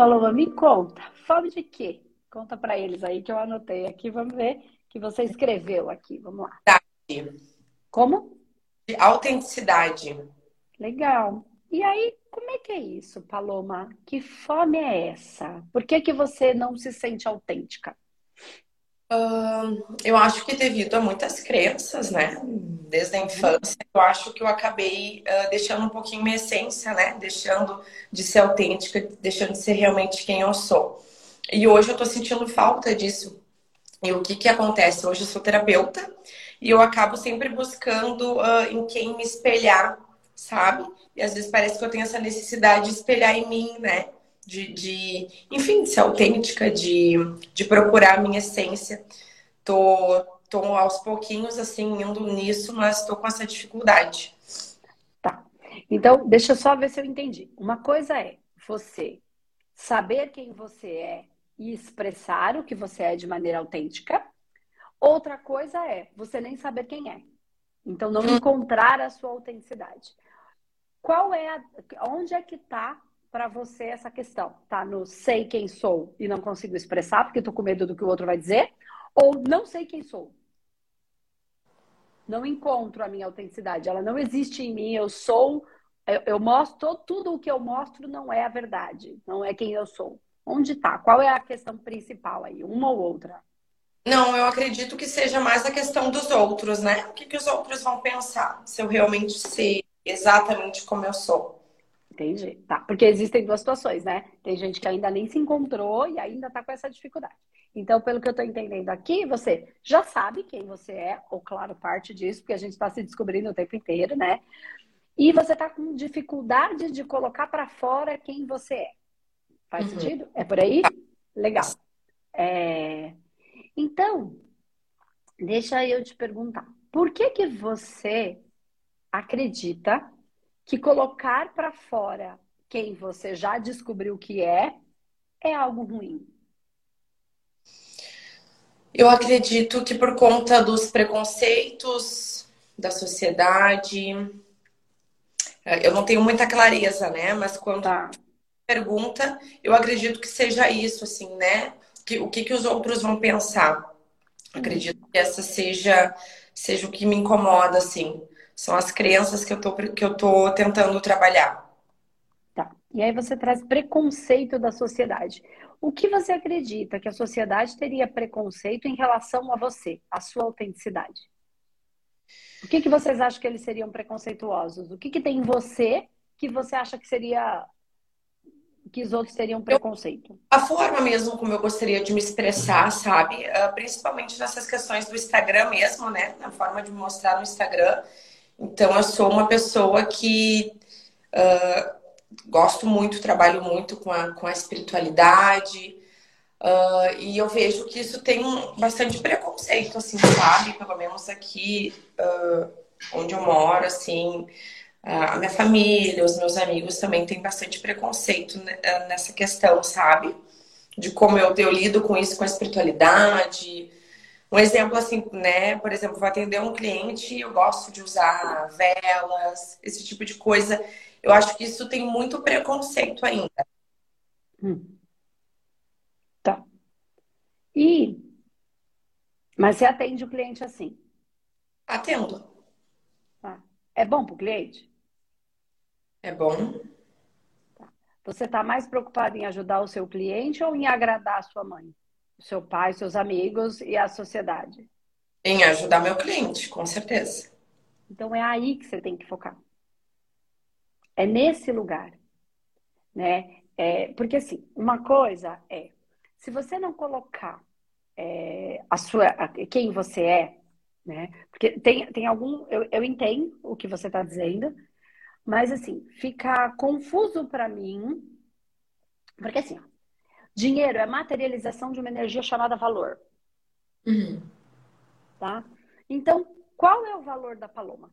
Paloma, me conta. Fome de quê? Conta para eles aí que eu anotei aqui. Vamos ver que você escreveu aqui. Vamos lá. Como? De autenticidade. Legal. E aí, como é que é isso, Paloma? Que fome é essa? Por que, que você não se sente autêntica? Eu acho que devido a muitas crenças, né? Desde a infância, eu acho que eu acabei uh, deixando um pouquinho minha essência, né? Deixando de ser autêntica, deixando de ser realmente quem eu sou. E hoje eu tô sentindo falta disso. E o que que acontece? Hoje eu sou terapeuta e eu acabo sempre buscando uh, em quem me espelhar, sabe? E às vezes parece que eu tenho essa necessidade de espelhar em mim, né? De, de enfim, de ser autêntica, de, de procurar a minha essência. Tô, tô aos pouquinhos, assim, indo nisso, mas tô com essa dificuldade. Tá. Então, deixa eu só ver se eu entendi. Uma coisa é você saber quem você é e expressar o que você é de maneira autêntica. Outra coisa é você nem saber quem é. Então, não hum. encontrar a sua autenticidade. Qual é a, onde é que está para você essa questão? Tá no sei quem sou e não consigo expressar porque estou com medo do que o outro vai dizer? Ou não sei quem sou? Não encontro a minha autenticidade, ela não existe em mim, eu sou, eu, eu mostro, tudo o que eu mostro não é a verdade, não é quem eu sou. Onde está? Qual é a questão principal aí, uma ou outra? Não, eu acredito que seja mais a questão dos outros, né? O que, que os outros vão pensar se eu realmente ser exatamente como eu sou. Entendi. Tá. Porque existem duas situações, né? Tem gente que ainda nem se encontrou e ainda está com essa dificuldade. Então, pelo que eu estou entendendo aqui, você já sabe quem você é, ou claro, parte disso, porque a gente está se descobrindo o tempo inteiro, né? E você está com dificuldade de colocar para fora quem você é. Faz uhum. sentido? É por aí? Legal. É... Então, deixa eu te perguntar. Por que que você acredita que colocar para fora quem você já descobriu que é é algo ruim? Eu acredito que por conta dos preconceitos da sociedade, é, eu não tenho muita clareza, né? Mas quando tá. pergunta, eu acredito que seja isso, assim, né? Que, o que, que os outros vão pensar? Acredito que essa seja, seja o que me incomoda, assim. São as crenças que eu tô, que eu tô tentando trabalhar. Tá. E aí você traz preconceito da sociedade. O que você acredita que a sociedade teria preconceito em relação a você, a sua autenticidade? O que, que vocês acham que eles seriam preconceituosos? O que, que tem em você que você acha que seria que os outros teriam preconceito? A forma mesmo como eu gostaria de me expressar, sabe? Uh, principalmente nessas questões do Instagram mesmo, né? Na forma de mostrar no Instagram. Então, eu sou uma pessoa que uh, gosto muito, trabalho muito com a, com a espiritualidade. Uh, e eu vejo que isso tem bastante preconceito, assim, sabe? Pelo menos aqui uh, onde eu moro, assim, a minha família, os meus amigos também têm bastante preconceito nessa questão, sabe? De como eu, eu lido com isso, com a espiritualidade, um exemplo assim, né? Por exemplo, vou atender um cliente, eu gosto de usar velas, esse tipo de coisa. Eu acho que isso tem muito preconceito ainda. Hum. Tá. E mas você atende o cliente assim? Atendo. Ah. É bom para o cliente? É bom. Tá. Você está mais preocupado em ajudar o seu cliente ou em agradar a sua mãe? Seu pai, seus amigos e a sociedade? Em ajudar meu cliente, com certeza. Então é aí que você tem que focar. É nesse lugar, né? É, porque assim, uma coisa é, se você não colocar é, a sua, a, quem você é, né? Porque tem, tem algum, eu, eu entendo o que você está dizendo, mas assim, fica confuso para mim, porque assim, Dinheiro é materialização de uma energia chamada valor. Uhum. Tá? Então, qual é o valor da paloma?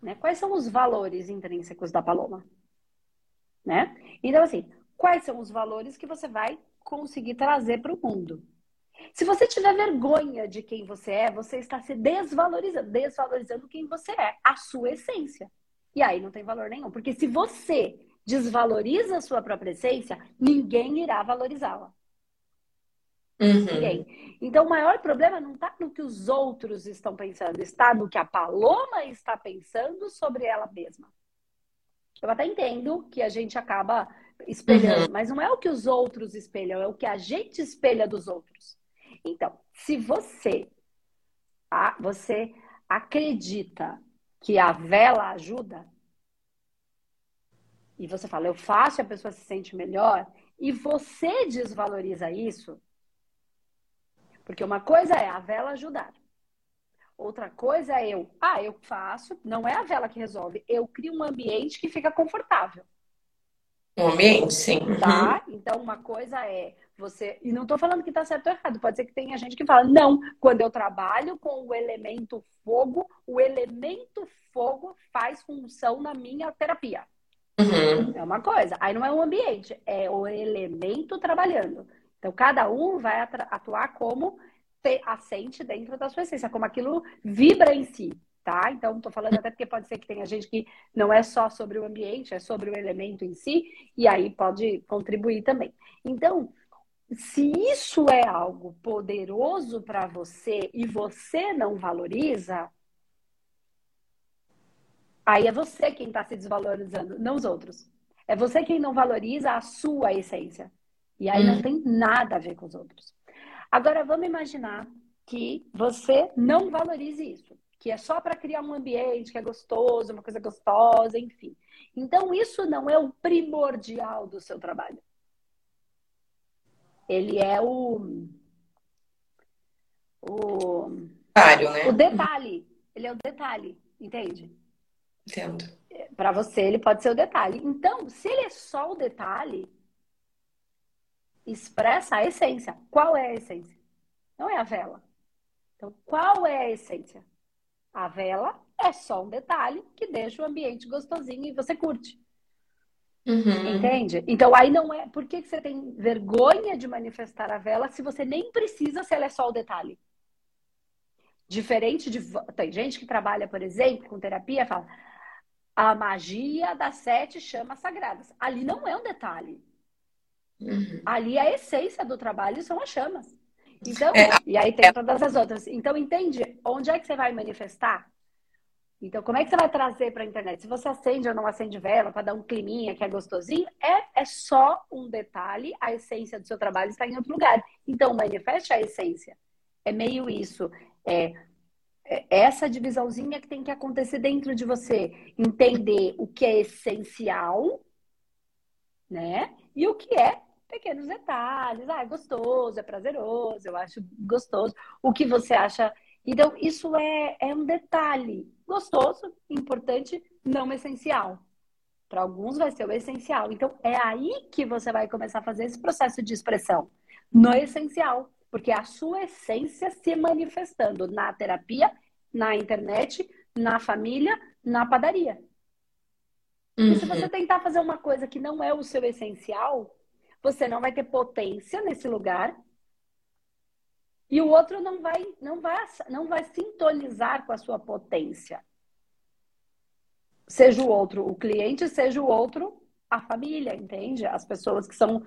Né? Quais são os valores intrínsecos da paloma? Né? Então, assim, quais são os valores que você vai conseguir trazer para o mundo? Se você tiver vergonha de quem você é, você está se desvalorizando, desvalorizando quem você é, a sua essência. E aí não tem valor nenhum. Porque se você desvaloriza a sua própria essência, ninguém irá valorizá-la. Uhum. Ninguém. Então, o maior problema não está no que os outros estão pensando, está no que a Paloma está pensando sobre ela mesma. Eu até entendo que a gente acaba espelhando, uhum. mas não é o que os outros espelham, é o que a gente espelha dos outros. Então, se você, você acredita que a vela ajuda, e você fala, eu faço e a pessoa se sente melhor, e você desvaloriza isso, porque uma coisa é a vela ajudar. Outra coisa é eu, ah, eu faço, não é a vela que resolve, eu crio um ambiente que fica confortável. Um ambiente, sim. Tá? Uhum. Então, uma coisa é você. E não estou falando que está certo ou errado. Pode ser que tenha gente que fala, não, quando eu trabalho com o elemento fogo, o elemento fogo faz função na minha terapia. Uhum. É uma coisa. Aí não é um ambiente, é o elemento trabalhando. Então, cada um vai atuar como assente dentro da sua essência, como aquilo vibra em si tá? Então, estou falando até porque pode ser que tenha gente que não é só sobre o ambiente, é sobre o elemento em si, e aí pode contribuir também. Então, se isso é algo poderoso para você e você não valoriza, aí é você quem está se desvalorizando, não os outros. É você quem não valoriza a sua essência. E aí hum. não tem nada a ver com os outros. Agora, vamos imaginar que você não valorize isso que é só para criar um ambiente que é gostoso, uma coisa gostosa, enfim. Então, isso não é o primordial do seu trabalho. Ele é o. O, né? o detalhe. Ele é o detalhe, entende? Entendo. Para você, ele pode ser o detalhe. Então, se ele é só o detalhe, expressa a essência. Qual é a essência? Não é a vela. Então, qual é a essência? A vela é só um detalhe que deixa o ambiente gostosinho e você curte. Uhum. Entende? Então aí não é. Por que, que você tem vergonha de manifestar a vela se você nem precisa se ela é só o detalhe? Diferente de. Tem gente que trabalha, por exemplo, com terapia, fala a magia das sete chamas sagradas. Ali não é um detalhe. Uhum. Ali a essência do trabalho são as chamas. Então, é, e aí tem é, todas as outras. Então, entende onde é que você vai manifestar? Então, como é que você vai trazer para a internet? Se você acende ou não acende vela para dar um climinha que é gostosinho, é, é só um detalhe, a essência do seu trabalho está em outro lugar. Então, manifeste a essência. É meio isso. É, é essa divisãozinha que tem que acontecer dentro de você. Entender o que é essencial, né? E o que é pequenos detalhes. Ah, é gostoso, é prazeroso, eu acho gostoso. O que você acha. Então, isso é, é um detalhe gostoso, importante, não essencial. Para alguns vai ser o essencial. Então, é aí que você vai começar a fazer esse processo de expressão. No essencial. Porque é a sua essência se manifestando na terapia, na internet, na família, na padaria. Uhum. E se você uhum. tentar fazer uma coisa que não é o seu essencial, você não vai ter potência nesse lugar. E o outro não vai, não vai, não vai sintonizar com a sua potência. Seja o outro o cliente, seja o outro a família, entende? As pessoas que são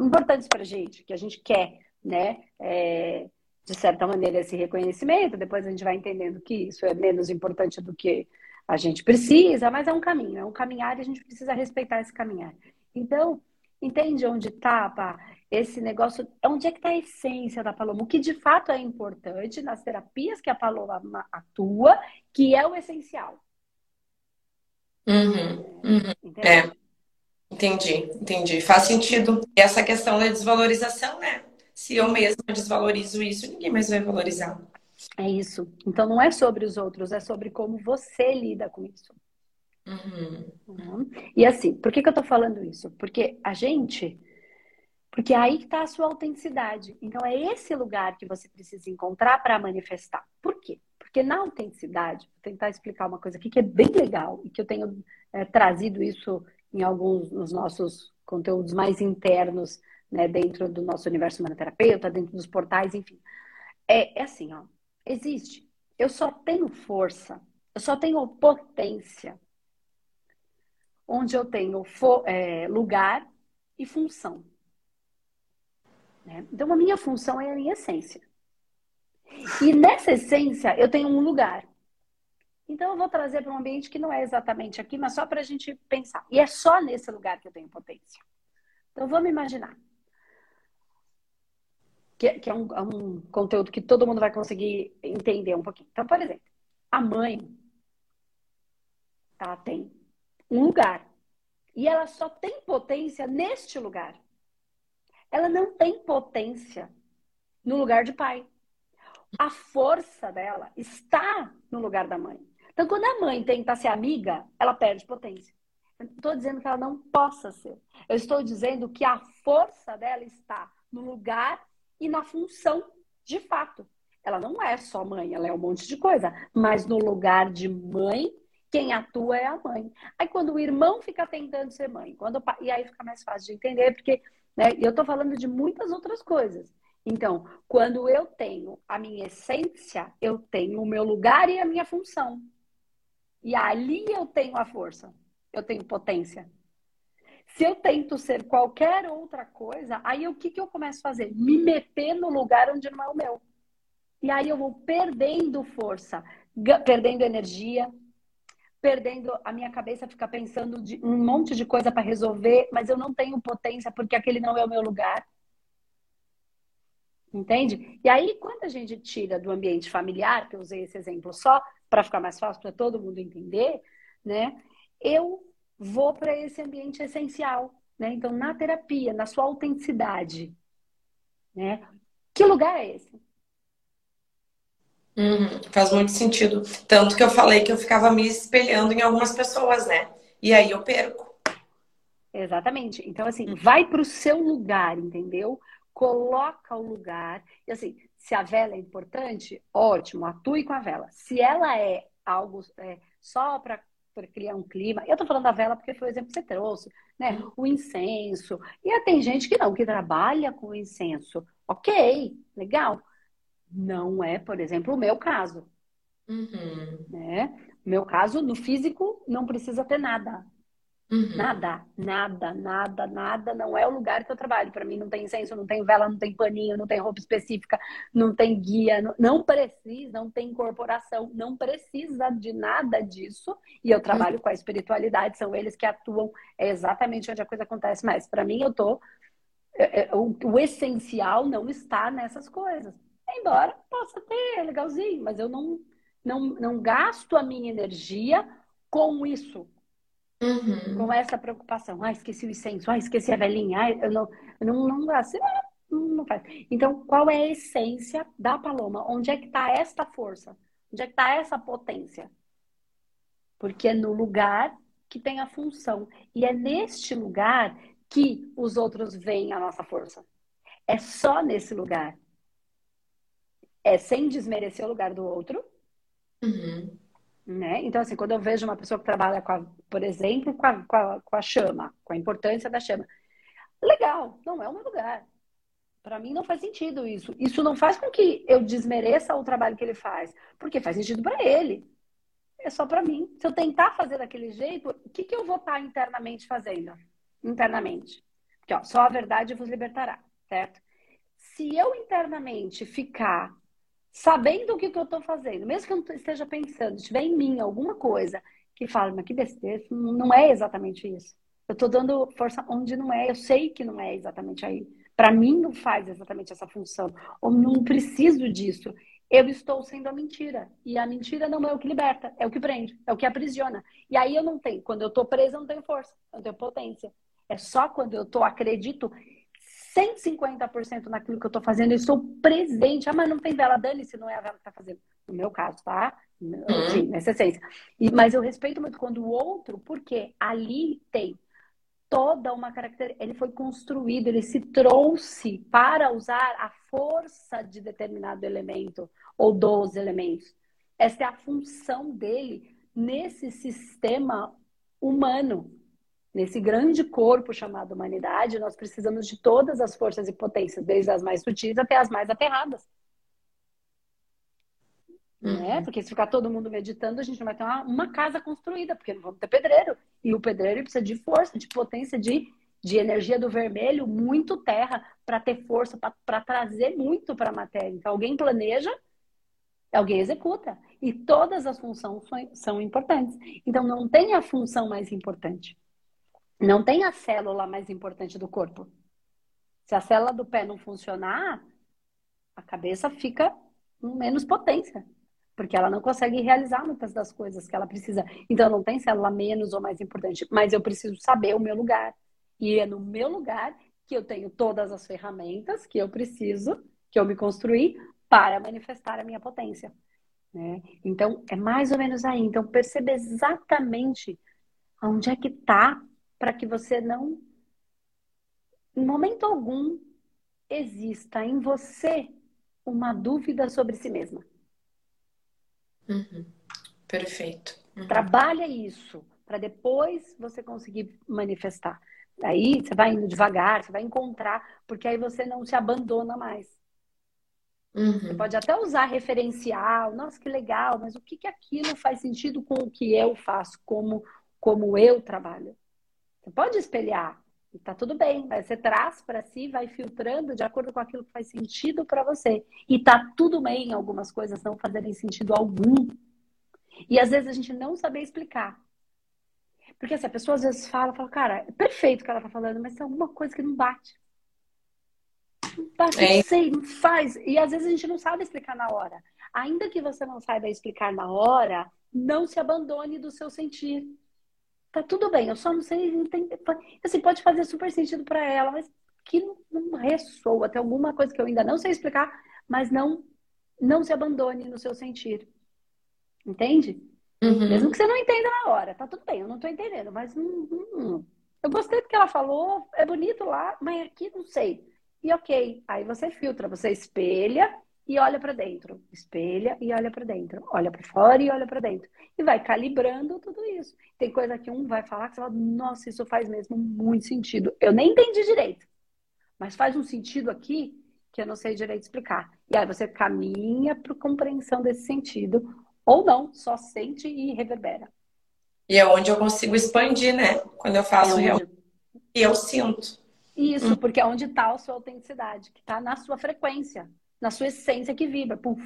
importantes para a gente, que a gente quer, né? É, de certa maneira, esse reconhecimento. Depois a gente vai entendendo que isso é menos importante do que a gente precisa, mas é um caminho, é um caminhar e a gente precisa respeitar esse caminhar. Então, Entende onde está, Esse negócio, onde é que está a essência da Paloma? O que de fato é importante nas terapias que a Paloma atua, que é o essencial. Uhum, uhum. É. Entendi, entendi. Faz sentido. E essa questão da desvalorização, né? Se eu mesma desvalorizo isso, ninguém mais vai valorizar. É isso. Então não é sobre os outros, é sobre como você lida com isso. Uhum. E assim, por que, que eu tô falando isso? Porque a gente. Porque aí está a sua autenticidade. Então é esse lugar que você precisa encontrar para manifestar. Por quê? Porque na autenticidade, vou tentar explicar uma coisa aqui que é bem legal e que eu tenho é, trazido isso em alguns dos nossos conteúdos mais internos, né, dentro do nosso universo humanoterapeuta, dentro dos portais, enfim. É, é assim, ó. Existe. Eu só tenho força, eu só tenho potência onde eu tenho é, lugar e função. Né? Então, a minha função é a minha essência. E nessa essência, eu tenho um lugar. Então, eu vou trazer para um ambiente que não é exatamente aqui, mas só para a gente pensar. E é só nesse lugar que eu tenho potência. Então, vamos imaginar. Que, que é, um, é um conteúdo que todo mundo vai conseguir entender um pouquinho. Então, por exemplo, a mãe, ela tem um lugar. E ela só tem potência neste lugar. Ela não tem potência no lugar de pai. A força dela está no lugar da mãe. Então, quando a mãe tenta ser amiga, ela perde potência. Eu estou dizendo que ela não possa ser. Eu estou dizendo que a força dela está no lugar e na função de fato. Ela não é só mãe, ela é um monte de coisa. Mas no lugar de mãe, quem atua é a mãe. Aí quando o irmão fica tentando ser mãe, quando pai... e aí fica mais fácil de entender, porque né, eu estou falando de muitas outras coisas. Então, quando eu tenho a minha essência, eu tenho o meu lugar e a minha função. E ali eu tenho a força, eu tenho potência. Se eu tento ser qualquer outra coisa, aí o que, que eu começo a fazer? Me meter no lugar onde não é o meu. E aí eu vou perdendo força, perdendo energia, perdendo a minha cabeça fica pensando de um monte de coisa para resolver, mas eu não tenho potência porque aquele não é o meu lugar. Entende? E aí, quando a gente tira do ambiente familiar, que eu usei esse exemplo só para ficar mais fácil para todo mundo entender, né? Eu vou para esse ambiente essencial, né? Então, na terapia, na sua autenticidade, né? Que lugar é esse? Uhum, faz muito sentido. Tanto que eu falei que eu ficava me espelhando em algumas pessoas, né? E aí eu perco. Exatamente. Então, assim, vai para o seu lugar, entendeu? Coloca o lugar. E assim, se a vela é importante, ótimo, atue com a vela. Se ela é algo é, só para criar um clima, eu tô falando da vela porque foi o exemplo que você trouxe, né? O incenso. E tem gente que não, que trabalha com incenso. Ok, legal. Não é, por exemplo, o meu caso. Uhum. Né? No meu caso, no físico, não precisa ter nada. Uhum. Nada, nada, nada, nada. Não é o lugar que eu trabalho. Para mim, não tem incenso, não tem vela, não tem paninho, não tem roupa específica, não tem guia. Não, não precisa, não tem incorporação, não precisa de nada disso. E eu trabalho uhum. com a espiritualidade, são eles que atuam. É exatamente onde a coisa acontece mais. Para mim, eu tô. É, é, o, o essencial não está nessas coisas. Embora possa ter, é legalzinho, mas eu não, não, não gasto a minha energia com isso. Uhum. Com essa preocupação. Ah, esqueci o incenso. Ah, esqueci a velhinha. Ah, eu não, eu não, não gasto. Não, não faz. Então, qual é a essência da paloma? Onde é que está esta força? Onde é que está essa potência? Porque é no lugar que tem a função. E é neste lugar que os outros veem a nossa força. É só nesse lugar é sem desmerecer o lugar do outro. Uhum. Né? Então, assim, quando eu vejo uma pessoa que trabalha, com a, por exemplo, com a, com, a, com a chama, com a importância da chama, legal, não é o meu lugar. Para mim não faz sentido isso. Isso não faz com que eu desmereça o trabalho que ele faz, porque faz sentido para ele. É só para mim. Se eu tentar fazer daquele jeito, o que, que eu vou estar tá internamente fazendo? Internamente. Porque, ó, só a verdade vos libertará, certo? Se eu internamente ficar sabendo o que, que eu estou fazendo, mesmo que eu não esteja pensando, estiver em mim alguma coisa que fala, mas que besteira, não é exatamente isso. Eu estou dando força onde não é, eu sei que não é exatamente aí. Para mim não faz exatamente essa função, ou não preciso disso. Eu estou sendo a mentira. E a mentira não é o que liberta, é o que prende, é o que aprisiona. E aí eu não tenho, quando eu estou presa, eu não tenho força, eu não tenho potência. É só quando eu estou, acredito 150% naquilo que eu estou fazendo, eu estou presente. Ah, mas não tem vela, dane-se, não é a vela que está fazendo. No meu caso, tá? Uhum. Sim, nessa essência. E, mas eu respeito muito quando o outro, porque ali tem toda uma característica. Ele foi construído, ele se trouxe para usar a força de determinado elemento ou dos elementos. Essa é a função dele nesse sistema humano nesse grande corpo chamado humanidade, nós precisamos de todas as forças e potências, desde as mais sutis até as mais aterradas. Uhum. Né? Porque se ficar todo mundo meditando, a gente não vai ter uma, uma, casa construída, porque não vamos ter pedreiro. E o pedreiro precisa de força, de potência, de, de energia do vermelho, muito terra, para ter força, para trazer muito para a matéria. Então, alguém planeja, alguém executa. E todas as funções são importantes. Então, não tem a função mais importante. Não tem a célula mais importante do corpo. Se a célula do pé não funcionar, a cabeça fica com menos potência, porque ela não consegue realizar muitas das coisas que ela precisa. Então não tem célula menos ou mais importante, mas eu preciso saber o meu lugar. E é no meu lugar que eu tenho todas as ferramentas que eu preciso, que eu me construí para manifestar a minha potência. Né? Então, é mais ou menos aí. Então, perceba exatamente onde é que está para que você não em momento algum exista em você uma dúvida sobre si mesma. Uhum. Perfeito. Uhum. Trabalha isso para depois você conseguir manifestar. Aí você vai indo devagar, você vai encontrar, porque aí você não se abandona mais. Uhum. Você pode até usar referencial, nossa, que legal, mas o que, que aquilo faz sentido com o que eu faço, como, como eu trabalho? Você pode espelhar, e tá tudo bem, mas você traz para si, vai filtrando de acordo com aquilo que faz sentido para você. E tá tudo bem algumas coisas não fazerem sentido algum. E às vezes a gente não saber explicar. Porque assim, a pessoa às vezes fala, fala, cara, é perfeito o que ela tá falando, mas tem alguma coisa que não bate. Não bate, é. não sei, não faz. E às vezes a gente não sabe explicar na hora. Ainda que você não saiba explicar na hora, não se abandone do seu sentir. Tá tudo bem, eu só não sei entender. Assim, pode fazer super sentido para ela, mas que não, ressoa. Tem alguma coisa que eu ainda não sei explicar, mas não, não se abandone no seu sentir. Entende? Uhum. Mesmo que você não entenda na hora, tá tudo bem, eu não tô entendendo, mas hum, hum. eu gostei do que ela falou, é bonito lá, mas aqui não sei. E ok, aí você filtra, você espelha e olha para dentro, espelha e olha para dentro, olha para fora e olha para dentro e vai calibrando tudo isso. Tem coisa que um vai falar que você fala, nossa, isso faz mesmo muito sentido. Eu nem entendi direito, mas faz um sentido aqui que eu não sei direito explicar. E aí você caminha para compreensão desse sentido ou não, só sente e reverbera. E é onde eu consigo expandir, né? Quando eu faço é onde... e eu sinto. Isso, hum. porque é onde está a sua autenticidade, que está na sua frequência, na sua essência que vibra. Puf,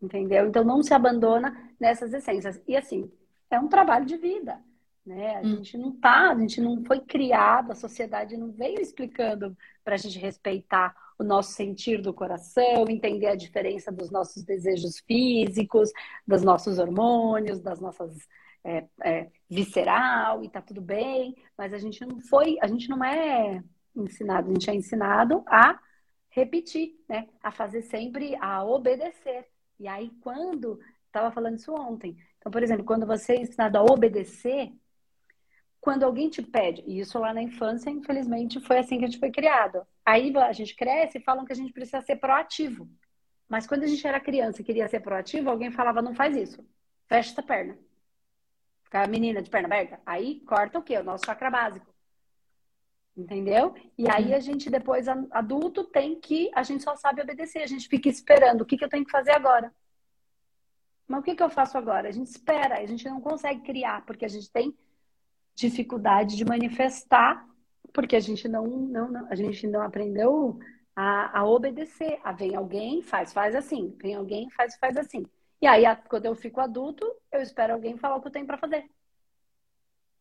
entendeu? Então não se abandona nessas essências. E assim, é um trabalho de vida, né? A hum. gente não tá, a gente não foi criado, a sociedade não veio explicando para a gente respeitar o nosso sentir do coração, entender a diferença dos nossos desejos físicos, dos nossos hormônios, das nossas é, é, visceral e tá tudo bem, mas a gente não foi, a gente não é ensinado, a gente é ensinado a repetir, né? A fazer sempre, a obedecer. E aí, quando. Estava falando isso ontem. Então, por exemplo, quando você é ensinado a obedecer, quando alguém te pede, e isso lá na infância, infelizmente, foi assim que a gente foi criado. Aí a gente cresce e falam que a gente precisa ser proativo. Mas quando a gente era criança e queria ser proativo, alguém falava, não faz isso. Fecha essa perna. Fica a menina de perna aberta. Aí corta o quê? O nosso chakra básico. Entendeu? E aí a gente depois, adulto, tem que. A gente só sabe obedecer, a gente fica esperando. O que, que eu tenho que fazer agora? Mas o que, que eu faço agora? A gente espera, a gente não consegue criar, porque a gente tem dificuldade de manifestar, porque a gente não, não, não a gente não aprendeu a, a, obedecer. A vem alguém, faz, faz assim. Vem alguém, faz, faz assim. E aí, quando eu fico adulto, eu espero alguém falar o que eu tenho para fazer.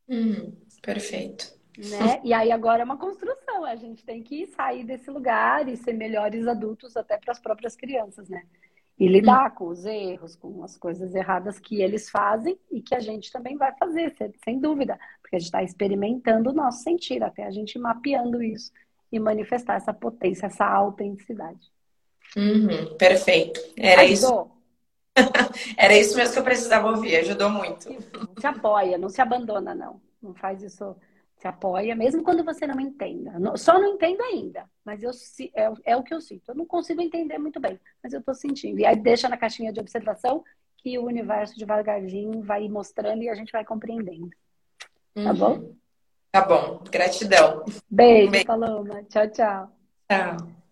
Hum, perfeito né? E aí agora é uma construção, a gente tem que sair desse lugar e ser melhores adultos até para as próprias crianças, né? E lidar com os erros, com as coisas erradas que eles fazem e que a gente também vai fazer, sem dúvida, porque a gente está experimentando o nosso sentir, até a gente mapeando isso e manifestar essa potência, essa autenticidade. Uhum, perfeito. Era Ajudou? isso. Era isso mesmo que eu precisava ouvir, ajudou muito. Não se apoia, não se abandona, não. Não faz isso se apoia, mesmo quando você não entenda. Só não entendo ainda, mas eu, é, é o que eu sinto. Eu não consigo entender muito bem, mas eu estou sentindo. E aí deixa na caixinha de observação que o universo devagarzinho vai mostrando e a gente vai compreendendo. Tá uhum. bom? Tá bom. Gratidão. Beijo, Beijo. Paloma. Tchau, tchau. Tchau.